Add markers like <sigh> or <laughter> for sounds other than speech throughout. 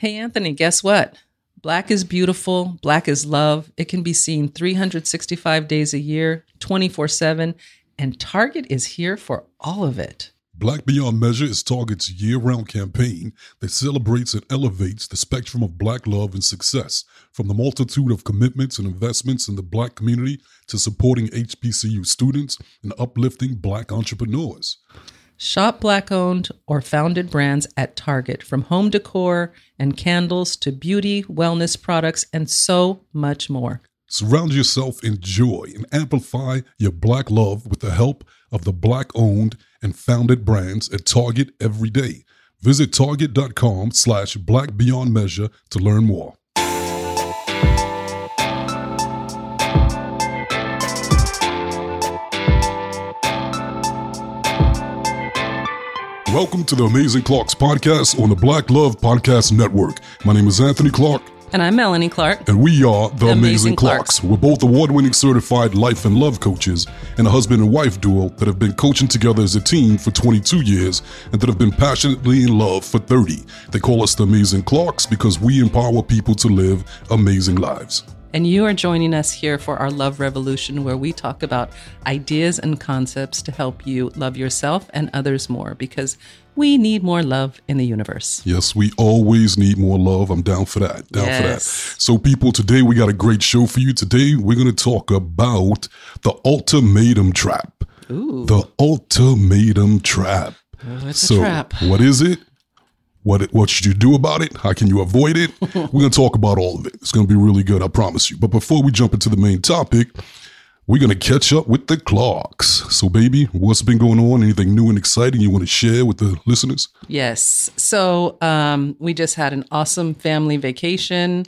Hey, Anthony, guess what? Black is beautiful. Black is love. It can be seen 365 days a year, 24 7, and Target is here for all of it. Black Beyond Measure is Target's year round campaign that celebrates and elevates the spectrum of Black love and success, from the multitude of commitments and investments in the Black community to supporting HBCU students and uplifting Black entrepreneurs. Shop Black owned or founded brands at Target, from home decor and candles to beauty, wellness products, and so much more. Surround yourself in joy and amplify your Black love with the help of the Black owned and founded brands at Target every day. Visit target.com slash black beyond measure to learn more. Welcome to the Amazing Clarks podcast on the Black Love Podcast Network. My name is Anthony Clark. And I'm Melanie Clark. And we are the, The Amazing, Amazing Clarks. Clarks. We're both award winning certified life and love coaches and a husband and wife duo that have been coaching together as a team for 22 years and that have been passionately in love for 30. They call us the Amazing Clarks because we empower people to live amazing lives. And you are joining us here for our Love Revolution, where we talk about ideas and concepts to help you love yourself and others more because we need more love in the universe. Yes, we always need more love. I'm down for that. Down for that. So, people, today we got a great show for you. Today we're going to talk about the ultimatum trap. Ooh. The ultimatum trap. Oh, it's so, a trap. what is it? What what should you do about it? How can you avoid it? <laughs> We're going to talk about all of it. It's going to be really good, I promise you. But before we jump into the main topic, we're going to catch up with the Clarks. So, baby, what's been going on? Anything new and exciting you want to share with the listeners? Yes. So um, we just had an awesome family vacation.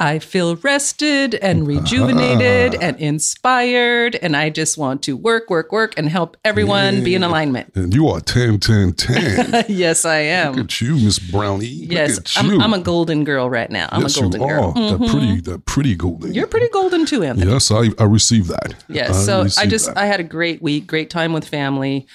I feel rested and rejuvenated and inspired, and I just want to work, work, work, and help everyone be in alignment. And you are 10, 10, 10. <laughs> yes, I am. Look at you, Miss Brownie. Yes, I'm, I'm, a golden girl right now. I'm yes, a golden you are. girl. Mm-hmm. That pretty, that pretty golden. You're pretty golden too, Anthony. Yes, I, I received that. Yes. so I just that. I had a great week, great time with family.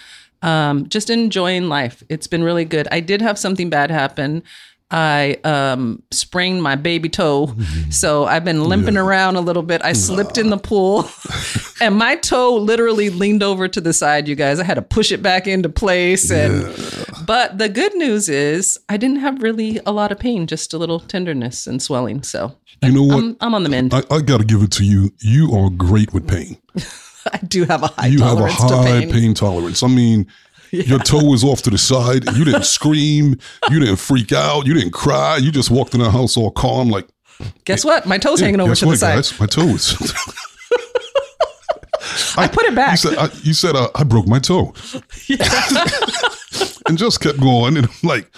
Um, just enjoying life. It's been really good. I did have something bad happen. I um, sprained my baby toe, so I've been limping around a little bit. I slipped in the pool, <laughs> and my toe literally leaned over to the side. You guys, I had to push it back into place. And but the good news is, I didn't have really a lot of pain, just a little tenderness and swelling. So you know what? I'm, I'm on the mend. I, I got to give it to you. You are great with pain. <laughs> I do have a high you have a high to pain. tolerance. I mean, your toe was off to the side. You didn't scream. You didn't freak out. You didn't cry. You just walked in the house all calm, like Guess what? My toe's hanging over to the what, side. guys? My toe is. <laughs> I put it back. You said, I, you said uh, I broke my toe, <laughs> and just kept going. And I'm like,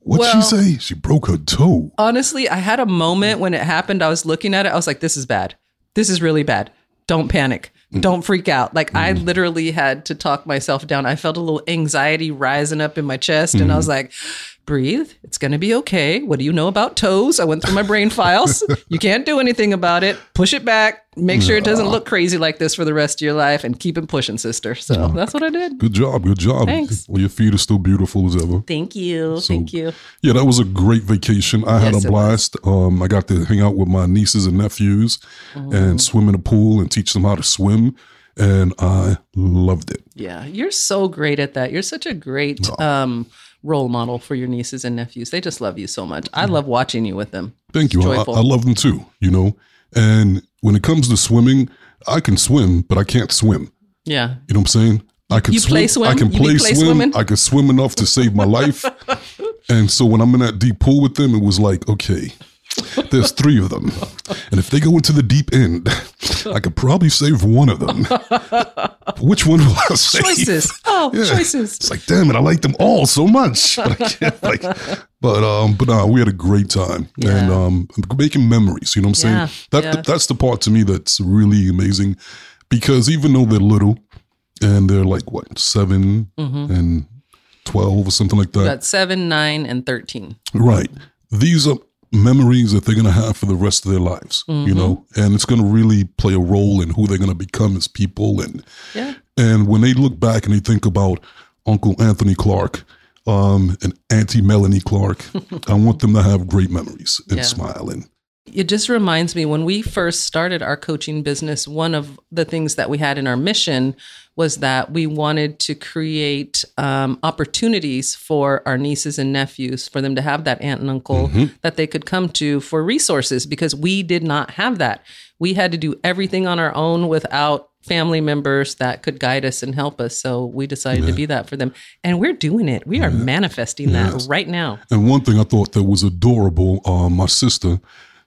what'd Well- she say? She broke her toe. Honestly, I had a moment when it happened. I was looking at it. I was like, this is bad. This is really bad. Don't panic. Mm. Don't freak out. Like, I literally had to talk myself down. I felt a little anxiety rising up in my chest. And I Mm. was like, breathe. It's going to be okay. What do you know about toes? I went through my brain files. <laughs> you can't do anything about it. Push it back. Make sure it doesn't look crazy like this for the rest of your life and keep it pushing, sister. So that's what I did. Good job. Good job. Thanks. Well, your feet are still beautiful as ever. Thank you. Thank you. Yeah, that was a great vacation. I had Yes, a blast. Um, I got to hang out with my nieces and nephews Mm-hmm. and swim in the pool and teach them how to swim. And I loved it. Yeah, you're so great at that. You're such a great um, role model for your nieces and nephews. They just love you so much. I mm-hmm. love watching you with them. Thank you. I. I love them too, you know. And when it comes to swimming, I can swim, but I can't swim. Yeah. You know what I'm saying? I can You play swim? I can play, play swim. swimming? I can swim enough to save my life. <laughs> and so when I'm in that deep pool with them, it was like, okay, there's three of them. And if they go into the deep end, I could probably save one of them. Which one will I save? Choices. Oh, Yeah. choices. It's like, damn it, I like them all so much. But I can't, like, but um, but uh, we had a great time and um, making memories. You know what I'm saying? Yeah, That yeah. that's the part to me that's really amazing, because even though they're little, and they're like what 7 and twelve or something like that, Got seven, nine, and 13. right? These are memories that they're going to have for the rest of their lives. Mm-hmm. You know, and it's going to really play a role in who they're going to become as people and Yeah. and when they look back and they think about Uncle Anthony Clark, um, and Auntie Melanie Clark. <laughs> I want them to have great memories and Yeah. smile. And It just reminds me when we first started our coaching business, one of the things that we had in our mission was that we wanted to create um, opportunities for our nieces and nephews for them to have that aunt and uncle that they could come to for resources because we did not have that. We had to do everything on our own without family members that could guide us and help us. So we decided to be that for them. And we're doing it. We are manifesting that right now. And one thing I thought that was adorable, uh, my sister,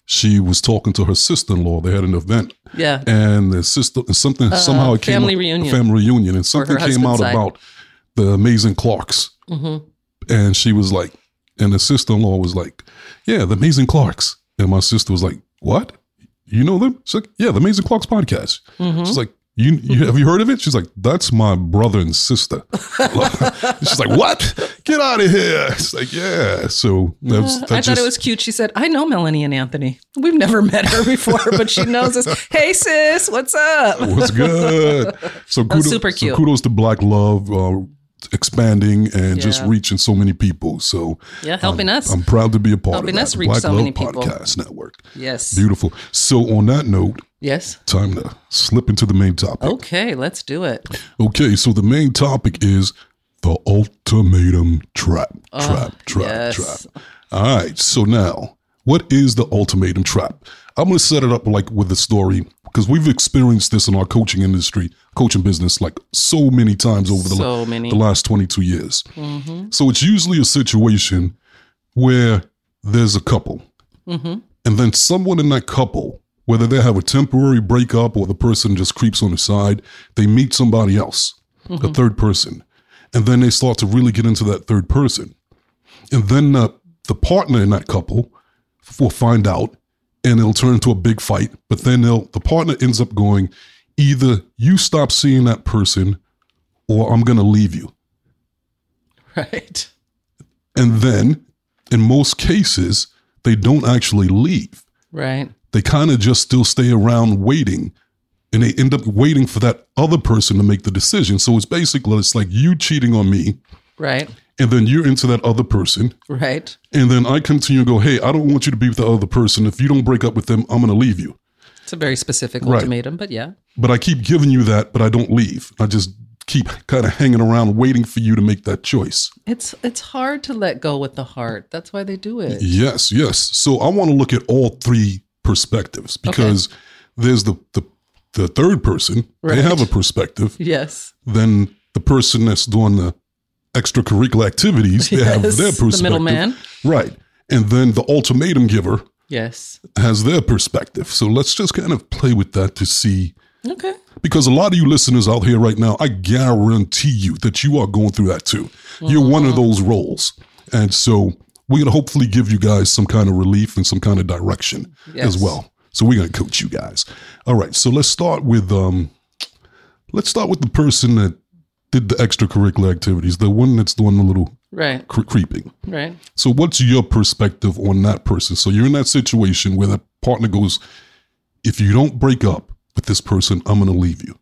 she was talking to her sister-in-law. They had an event, Yeah. and the sister something somehow it came family reunion. family reunion, and something came out side. about the amazing Clarks, Mm-hmm. and she was like, and the sister-in-law was like, "Yeah, the amazing Clarks," and my sister was like, "What? You know them?" She's like, "Yeah, the amazing Clarks podcast." Mm-hmm. She's like. You, you have you heard of it? She's like, that's my brother and sister. <laughs> She's like, what? Get out of here! It's like, yeah. So that's, that I thought it was cute. She said, I know Melanie and Anthony. We've never met her before, but she knows us. <laughs> Hey, sis, what's up? What's good. So kudos, super so kudos to Black Love uh, expanding and just reaching so many people. So Yeah, helping us. I'm proud to be a part Helping of that. us reach Black so Love many people. Podcast Network. yes. Beautiful. So on that note, Yes. time to slip into the main topic. Okay, let's do it. Okay, so the main topic is the ultimatum trap. Ah, trap, trap, Oh, yes. trap. All right, so now, what is the ultimatum trap? I'm going to set it up like with the story because we've experienced this in our coaching industry, coaching business, like so many times over the, So many. the last 22 years. Mm-hmm. So it's usually a situation where there's a couple, Mm-hmm. and then someone in that couple, whether they have a temporary breakup or the person just creeps on the side, they meet somebody else, Mm-hmm. a third person, and then they start to really get into that third person, and then uh, the partner in that couple will find out, and it'll turn into a big fight. But then they'll the partner ends up going, either you stop seeing that person, or I'm going to leave you. <laughs> Right. And then, in most cases, they don't actually leave. Right. They kind of just still stay around waiting. And they end up waiting for that other person to make the decision. So it's basically it's like you cheating on me, Right. And then you're into that other person. Right. And then I come to you and go, hey, I don't want you to be with the other person. If you don't break up with them, I'm going to leave you. It's a very specific Right. ultimatum, but yeah. But I keep giving you that, but I don't leave. I just keep kind of hanging around waiting for you to make that choice. It's it's hard to let go with the heart. That's why they do it. Yes, yes. So I want to look at all three perspectives because there's the, the the third person. They have a perspective. Yes. Then the person that's doing the extracurricular activities, they have Yes, their the perspective. middleman. Right. And then the ultimatum giver Yes. has their perspective. So let's just kind of play with that to see Okay. because a lot of you listeners out here right now, I guarantee you that you are going through that too. You're one Mm-hmm. of those roles. And so we're going to hopefully give you guys some kind of relief and some kind of direction as well. So we're going to coach you guys. All right. So let's start with, um, let's start with the person that did the extracurricular activities, the one that's doing the little Right. cre- creeping. Right. So what's your perspective on that person? So you're in that situation where the partner goes, if you don't break up with this person, I'm going to leave you.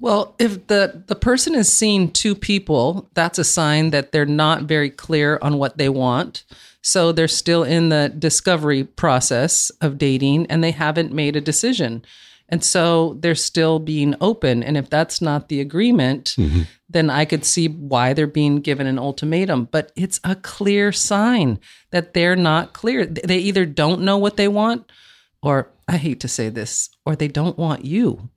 Well, if the the person is seeing two people, that's a sign that they're not very clear on what they want. So they're still in the discovery process of dating and they haven't made a decision. And so they're still being open. And if that's not the agreement, mm-hmm. then I could see why they're being given an ultimatum. But it's a clear sign that they're not clear. They either don't know what they want, or I hate to say this, or they don't want you.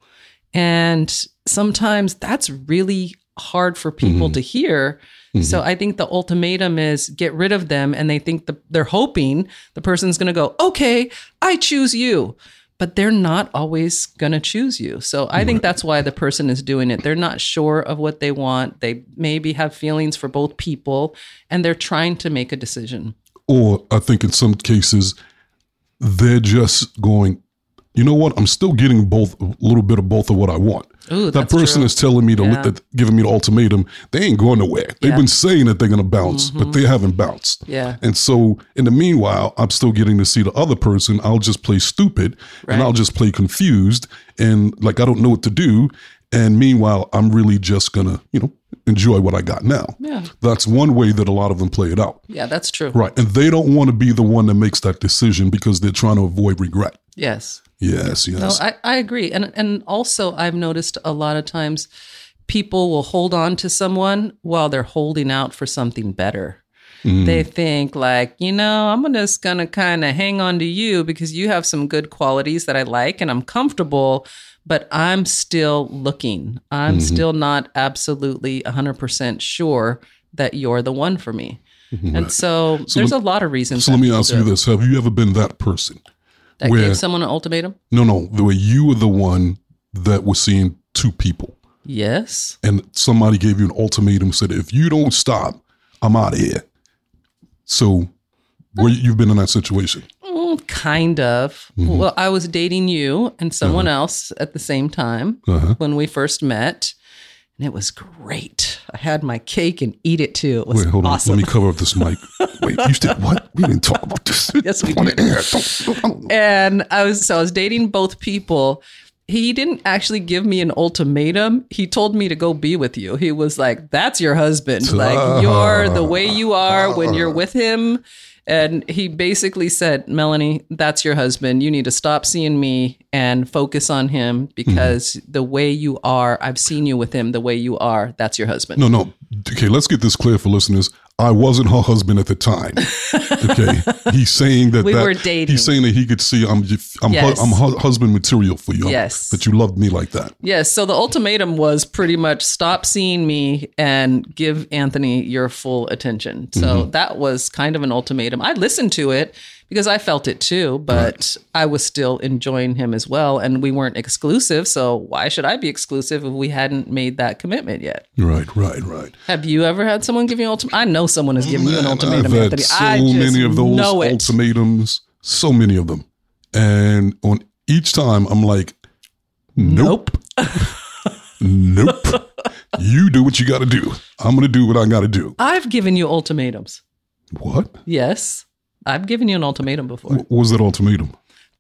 And sometimes that's really hard for people mm-hmm. to hear. So mm-hmm. I think the ultimatum is get rid of them. And they think the, they're hoping the person's going to go, okay, I choose you. But they're not always going to choose you. So I think that's why the person is doing it. They're not sure of what they want. They maybe have feelings for both people and they're trying to make a decision. Or I think in some cases, they're just going, you know what? I'm still getting both a little bit of both of what I want. Ooh, that person true. is telling me to Yeah. that, giving me the ultimatum. They ain't going nowhere. They've Yeah. Mm-hmm. been saying that they're going to bounce, but they haven't bounced. Yeah. And so, in the meanwhile, I'm still getting to see the other person. I'll just play stupid Right. and I'll just play confused and like I don't know what to do. And meanwhile, I'm really just gonna, you know, enjoy what I got now. Yeah. That's one way that a lot of them play it out. Yeah, that's true. Right. And they don't want to be the one that makes that decision because they're trying to avoid regret. Yes. Yes, No, yes. I, I agree. And and also I've noticed a lot of times people will hold on to someone while they're holding out for something better. Mm. They think like, you know, I'm just gonna kind of hang on to you because you have some good qualities that I like and I'm comfortable, but I'm still looking. I'm mm-hmm. still not absolutely 100% sure that you're the one for me. Mm-hmm. And so, there's a lot of reasons. so let me ask you this. Have you ever been that person? That where- gave someone an ultimatum? No, no. The way you were the one that was seeing two people Yes. and somebody gave you an ultimatum, said, if you don't stop, I'm out of here. So where you've been in that situation. Mm, kind of. Mm-hmm. Well, I was dating you and someone else at the same time Uh-huh. when we first met, and it was great. I had my cake and eat it too. It was Wait, hold awesome. on. Let me cover up this mic. <laughs> Wait, you said what? We didn't talk about this. <laughs> Yes, we did. the air. Don't- don't- and I was so I was dating both people. He didn't actually give me an ultimatum. He told me to go be with you. He was like, "That's your husband. Like you're the way you are when you're with him." And he basically said, "Melanie, that's your husband. You need to stop seeing me and focus on him because mm-hmm. the way you are, I've seen you with him. The way you are, that's your husband." No, no. Okay, let's get this clear for listeners. I wasn't her husband at the time. <laughs> Okay, he's saying that We that- were dating. He's saying that he could see I'm I'm Yes. hu- I'm hu- husband material for you. Yes. that you loved me like that. Yes. So the ultimatum was pretty much stop seeing me and give Anthony your full attention. So mm-hmm. that was kind of an ultimatum. I listened to it because I felt it too, but I was still enjoying him as well. And we weren't exclusive. So why should I be exclusive if we hadn't made that commitment yet? Right, right, right. Have you ever had someone give you an ultimatum? I know someone has given you an ultimatum, I've Anthony. so I many of those ultimatums, so many of them, and on each time I'm like, nope, nope. <laughs> you do what you got to do. I'm gonna do what I got to do. I've given you ultimatums. What? Yes. I've given you an ultimatum before. What was that ultimatum?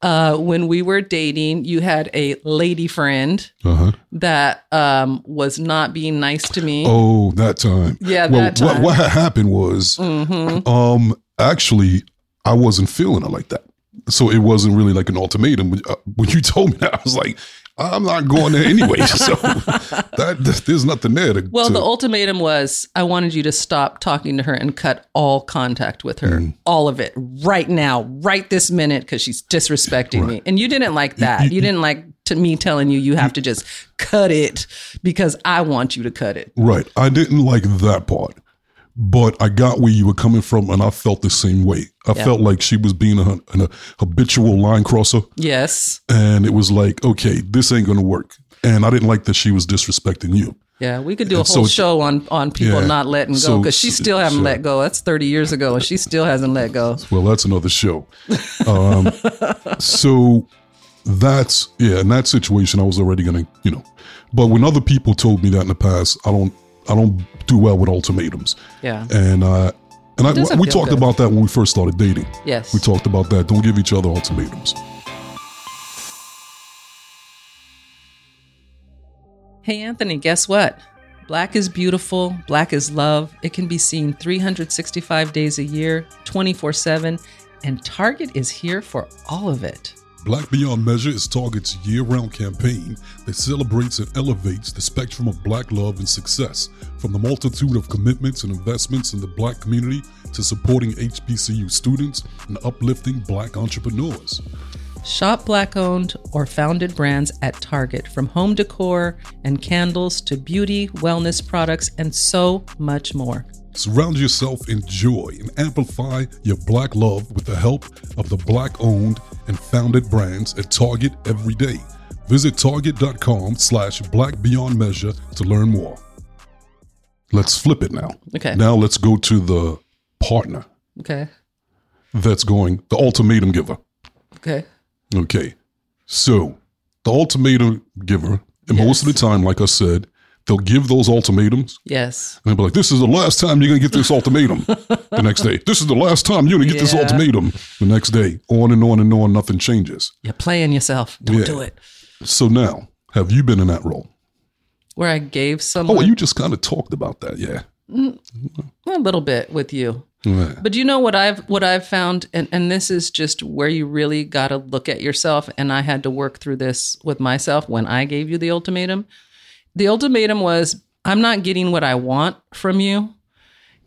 uh, when we were dating, you had a lady friend Uh huh. that um, was not being nice to me. Oh, that time. Yeah, well, that time. Mm-hmm. What, what happened was, um, actually, I wasn't feeling it like that. So it wasn't really like an ultimatum. When, uh, when you <laughs> told me that, I was like, I'm not going there anyway. <laughs> so that, there's nothing there to. Well, to- the ultimatum was I wanted you to stop talking to her and cut all contact with her, Mm. all of it, right now, right this minute, because she's disrespecting me. And you didn't like that. You, didn't like to me telling you you have to just cut it because I want you to cut it. right. I didn't like that part, but I got where you were coming from, and I felt the same way. I felt like she was being a, an habitual line crosser. Yes. and it was like, okay, this ain't gonna work. And I didn't like that she was disrespecting you. Yeah, we could do a And so whole it's- show on on people Yeah. not letting go So- because she still haven't so- let go. That's thirty years ago, and she still hasn't let go. Well, that's another show. Um, <laughs> so that's yeah, in that situation, I was already gonna, you know. But when other people told me that in the past, I don't, I don't do well with ultimatums. Yeah. And uh, and I, we talked good. about that when we first started dating. Yes. We talked about that. Don't give each other ultimatums. Hey, Anthony, guess what? Black is beautiful. Black is love. It can be seen 365 days a year, 24 7, and Target is here for all of it. Black Beyond Measure is Target's year round campaign that celebrates and elevates the spectrum of black love and success, from the multitude of commitments and investments in the black community to supporting HBCU students and uplifting black entrepreneurs. Shop Black owned or founded brands at Target, from home decor and candles to beauty, wellness products, and so much more. Surround yourself in joy and amplify your black love with the help of the black owned and founded brands at Target every day. Visit target.com slash black beyond measure to learn more. Let's flip it now. Okay. Now let's go to the partner Okay. that's going, the ultimatum giver. Okay. Okay. So the ultimatum giver, and most of the time, like I said, they'll give those ultimatums Yes. and they'll be like, this is the last time you're going to get this ultimatum <laughs> the next day. This is the last time you're going to get this ultimatum the next day. On and on and on, nothing changes. You're playing yourself. Don't Yeah. do it. So now, have you been in that role? where I gave Oh, someone you just kind of talked about that. Yeah. Mm, a little bit with you. Right. But you know what I've what I've found, and, and this is just where you really got to look at yourself. And I had to work through this with myself when I gave you the ultimatum. The ultimatum was, I'm not getting what I want from you,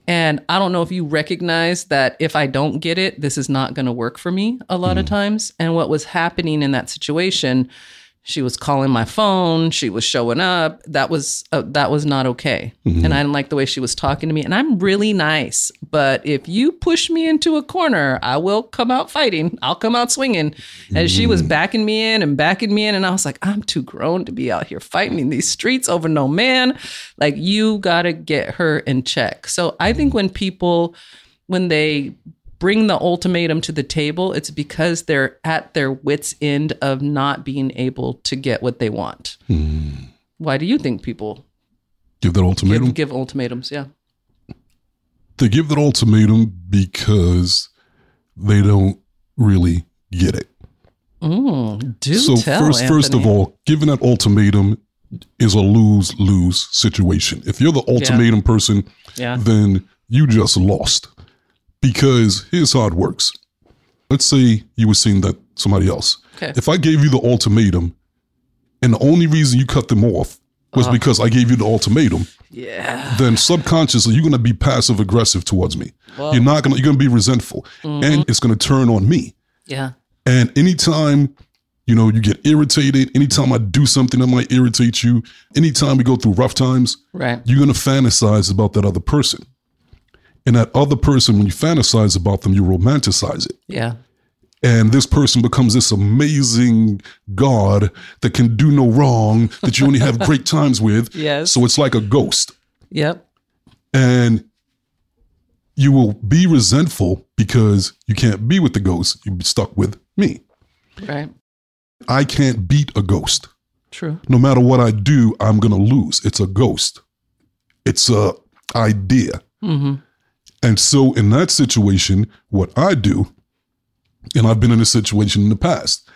and I don't know if you recognize that if I don't get it, this is not going to work for me a lot of hmm. times. And what was happening in that situation, she was calling my phone, she was showing up. That was uh, that was not okay, mm-hmm. and I didn't like the way she was talking to me. And I'm really nice, but if you push me into a corner, I will come out fighting. I'll come out swinging. And she was mm-hmm. backing me in and backing me in, and I was like, I'm too grown to be out here fighting in these streets over no man. Like you got to get her in check. So I think mm-hmm. when people when they bring the ultimatum to the table, it's because they're at their wits' end of not being able to get what they want. Why do you think people Give that ultimatum. give, give ultimatums? Yeah. they give that ultimatum because they don't really get it. Mm, do so tell. first, first of all, giving that ultimatum is a lose lose situation. If you're the ultimatum person, yeah, then you just lost. Because here's how it works. Let's say you were seeing that somebody else. Okay. If I gave you the ultimatum, and the only reason you cut them off was uh-huh. because I gave you the ultimatum, yeah, then subconsciously you're gonna be passive aggressive towards me. you're not gonna you're gonna be resentful, mm-hmm. and it's gonna turn on me. yeah, And anytime, you know, you get irritated, anytime I do something that might irritate you, anytime we go through rough times, right, you're going to fantasize about that other person. And that other person, when you fantasize about them, you romanticize it. yeah, And this person becomes this amazing God that can do no wrong, that you only have great <laughs> times with. Yes. So it's like a ghost. yep, And you will be resentful because you can't be with the ghost. You'll be stuck with me. right, I can't beat a ghost. true, No matter what I do, I'm going to lose. It's a ghost. It's a idea. mm-hmm. And so in that situation, what I do, and I've been in a situation in the past,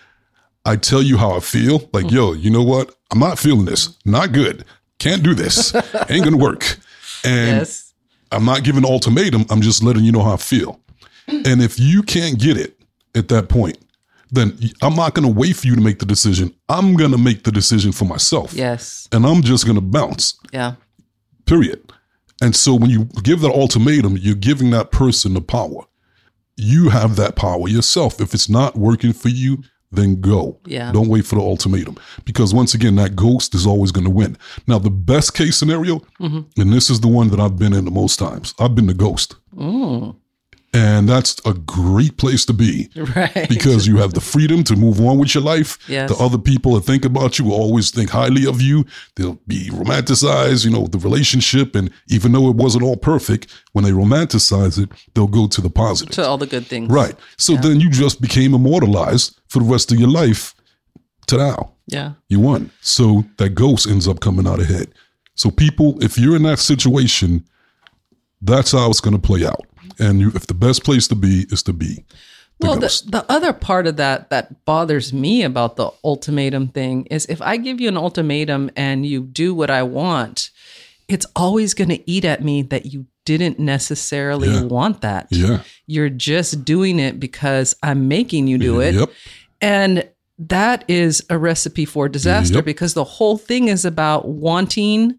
I tell you how I feel. Like, yo, you know what? I'm not feeling this. Not good. Can't do this. <laughs> Ain't gonna work. And yes, I'm not giving an ultimatum. I'm just letting you know how I feel. And if you can't get it at that point, then I'm not going to wait for you to make the decision. I'm going to make the decision for myself. yes, And I'm just going to bounce, yeah, period. And so when you give that ultimatum, you're giving that person the power. You have that power yourself. If it's not working for you, then go. Yeah. Don't wait for the ultimatum. Because once again, that ghost is always going to win. Now, the best case scenario, mm-hmm. and this is the one that I've been in the most times, I've been the ghost. Mm. And that's a great place to be <laughs> right, because you have the freedom to move on with your life. Yes. The other people that think about you will always think highly of you. They'll be romanticized, you know, the relationship. And even though it wasn't all perfect, when they romanticize it, they'll go to the positive. to all the good things, right. So then you just became immortalized for the rest of your life to now. Yeah, You won. So that ghost ends up coming out ahead. So people, if you're in that situation, that's how it's going to play out. And you, if the best place to be is to be the well, the, the other part of that that bothers me about the ultimatum thing is if I give you an ultimatum and you do what I want, it's always going to eat at me that you didn't necessarily Yeah. want that. yeah. You're just doing it because I'm making you do it. Yep. And that is a recipe for disaster Yep. because the whole thing is about wanting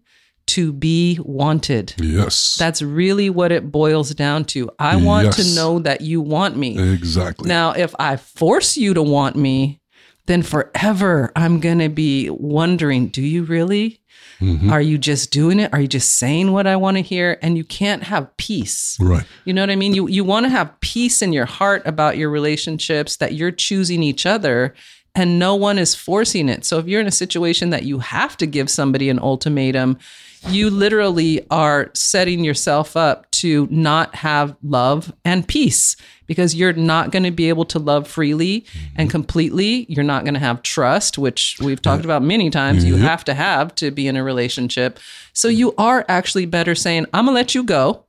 to be wanted. Yes. That's really what it boils down to. I want to know that you want me. exactly. Now, if I force you to want me, then forever I'm going to be wondering, do you really? Mm-hmm. Are you just doing it? Are you just saying what I want to hear? And you can't have peace. right. You know what I mean? You you want to have peace in your heart about your relationships that you're choosing each other and no one is forcing it. So if you're in a situation that you have to give somebody an ultimatum, you literally are setting yourself up to not have love and peace because you're not going to be able to love freely and mm-hmm. completely. You're not going to have trust, which we've talked about many times. You mm-hmm. have to have to be in a relationship. So you are actually better saying, I'm going to let you go.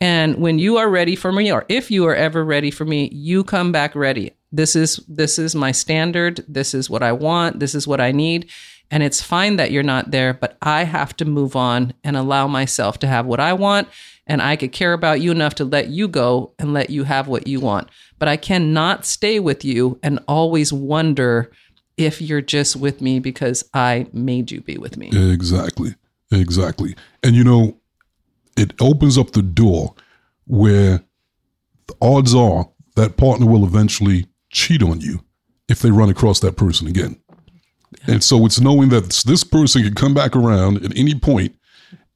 And when you are ready for me, or if you are ever ready for me, you come back ready. This is this is my standard. This is what I want. This is what I need. And it's fine that you're not there, but I have to move on and allow myself to have what I want. And I could care about you enough to let you go and let you have what you want. But I cannot stay with you and always wonder if you're just with me because I made you be with me. Exactly. Exactly. And you know, it opens up the door where the odds are that partner will eventually cheat on you if they run across that person again. And so it's knowing that this person can come back around at any point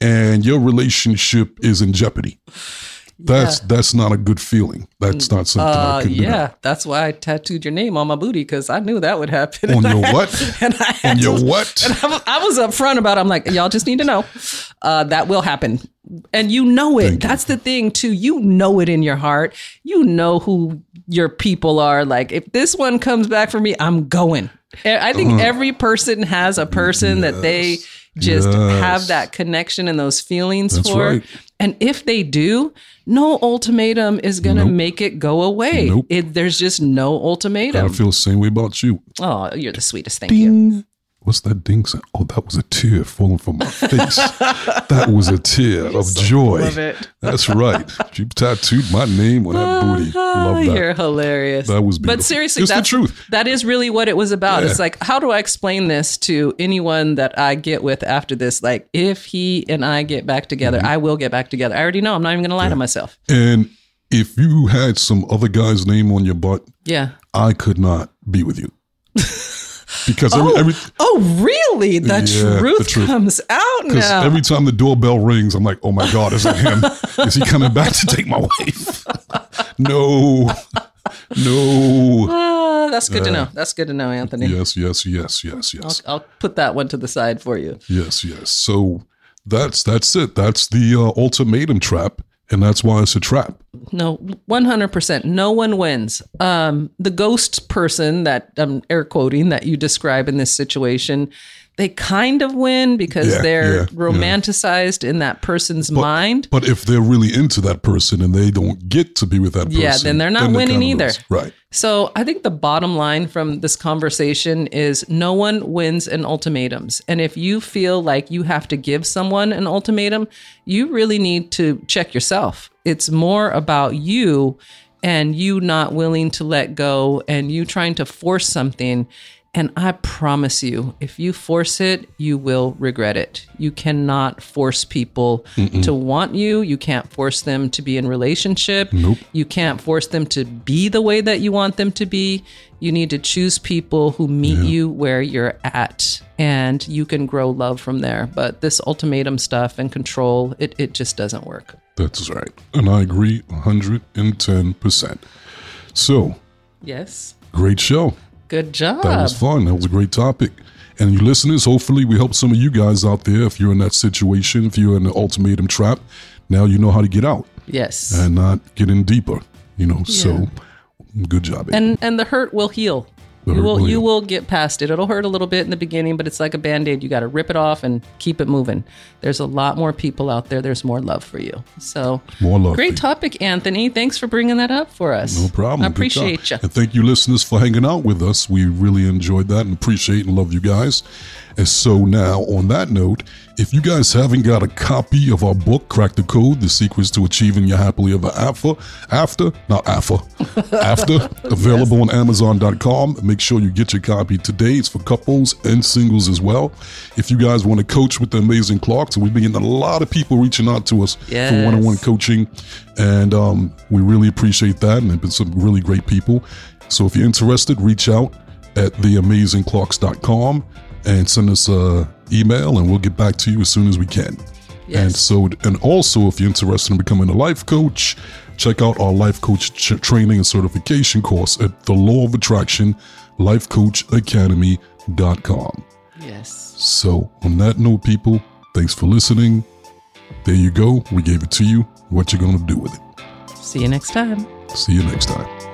and your relationship is in jeopardy. That's Yeah. that's not a good feeling. That's not something I Uh, can yeah, that's why I tattooed your name on my booty because I knew that would happen. On And <laughs> your I- what? And I had On your to- what? I was, I was upfront about. It. I'm like, y'all just need to know uh, that will happen, and you know it. Thank you. That's the thing too. You know it in your heart. You know who your people are. Like, if this one comes back for me, I'm going. I think every person has a person that they just Uh-huh. Yes. have that connection and those feelings That's for. right. And if they do, no ultimatum is going to Nope. make it go away. Nope. It, there's just no ultimatum. I feel the same way about you. oh, you're the sweetest. Thank you. What's that ding sound? Oh, that was a tear falling from my face. <laughs> that was a tear of joy. love it. That's right. <laughs> You tattooed my name on that booty. Love that. You're hilarious. That was But beautiful. seriously, It's the truth. That is really what it was about. Yeah. It's like, how do I explain this to anyone that I get with after this? Like, if he and I get back together, Mm-hmm. I will get back together. I already know. I'm not even going to lie to myself. And if you had some other guy's name on your butt, Yeah. I could not be with you. <laughs> because every, every Oh, really? The, Yeah, the truth, truth. comes out Because now. every time the doorbell rings, I'm like, oh my God, is that him? is he coming back to take my wife? <laughs> no, no. Ah, that's good to know. That's good to know, Anthony. Yes, yes, yes, yes, yes, I'll put that one to the side for you. yes, yes. So that's that's it. That's the uh, ultimatum trap, and that's why it's a trap. No, 100%. No one wins. Um, the ghost person that I'm air quoting that you describe in this situation, they kind of win because Yeah, they're yeah, yeah. romanticized in that person's mind. But if they're really into that person and they don't get to be with that person, Yeah, then they're not winning kinda either. lose. Right. So I think the bottom line from this conversation is no one wins in ultimatums. And if you feel like you have to give someone an ultimatum, you really need to check yourself. It's more about you and you not willing to let go and you trying to force something. And I promise you, if you force it, you will regret it. You cannot force people to want you. You can't force them to be in relationship. Nope. You can't force them to be the way that you want them to be. You need to choose people who meet you where you're at and you can grow love from there. But this ultimatum stuff and control, it, it just doesn't work. That's right. And I agree 110%. So, Yes. great show. Good job. That was fun. That was a great topic. And you listeners, hopefully we help some of you guys out there if you're in that situation, if you're in the ultimatum trap. Now you know how to get out yes. and not get in deeper. You know, so good job. Amy. and and the hurt will heal. You will will you will get past it. It'll hurt a little bit in the beginning, but it's like a band-aid. You got to rip it off and keep it moving. There's a lot more people out there. There's more love for you. So More love. great topic, Anthony. Thanks for bringing that up for us. No problem. I appreciate you. And thank you, listeners, for hanging out with us. We really enjoyed that and appreciate and love you guys. And so now, on that note, if you guys haven't got a copy of our book, Crack the Code: The Secrets to Achieving Your Happily Ever After, after, not after, <laughs> after, available on Amazon.com. Make sure you get your copy today. It's for couples and singles as well. If you guys want to coach with the amazing Clarks, and we've been getting a lot of people reaching out to us for one-on-one coaching, and um, we really appreciate that. And there have been some really great people. So if you're interested, reach out at theamazingclarks.com and send us a email, and we'll get back to you as soon as we can. Yes. And so, and also, if you're interested in becoming a life coach, check out our life coach ch- training and certification course at the Law of Attraction Life Coach LifeCoachAcademy.com. Yes. So, on that note, people, thanks for listening. There you go. We gave it to you. What you gonna do with it? See you next time. See you next time.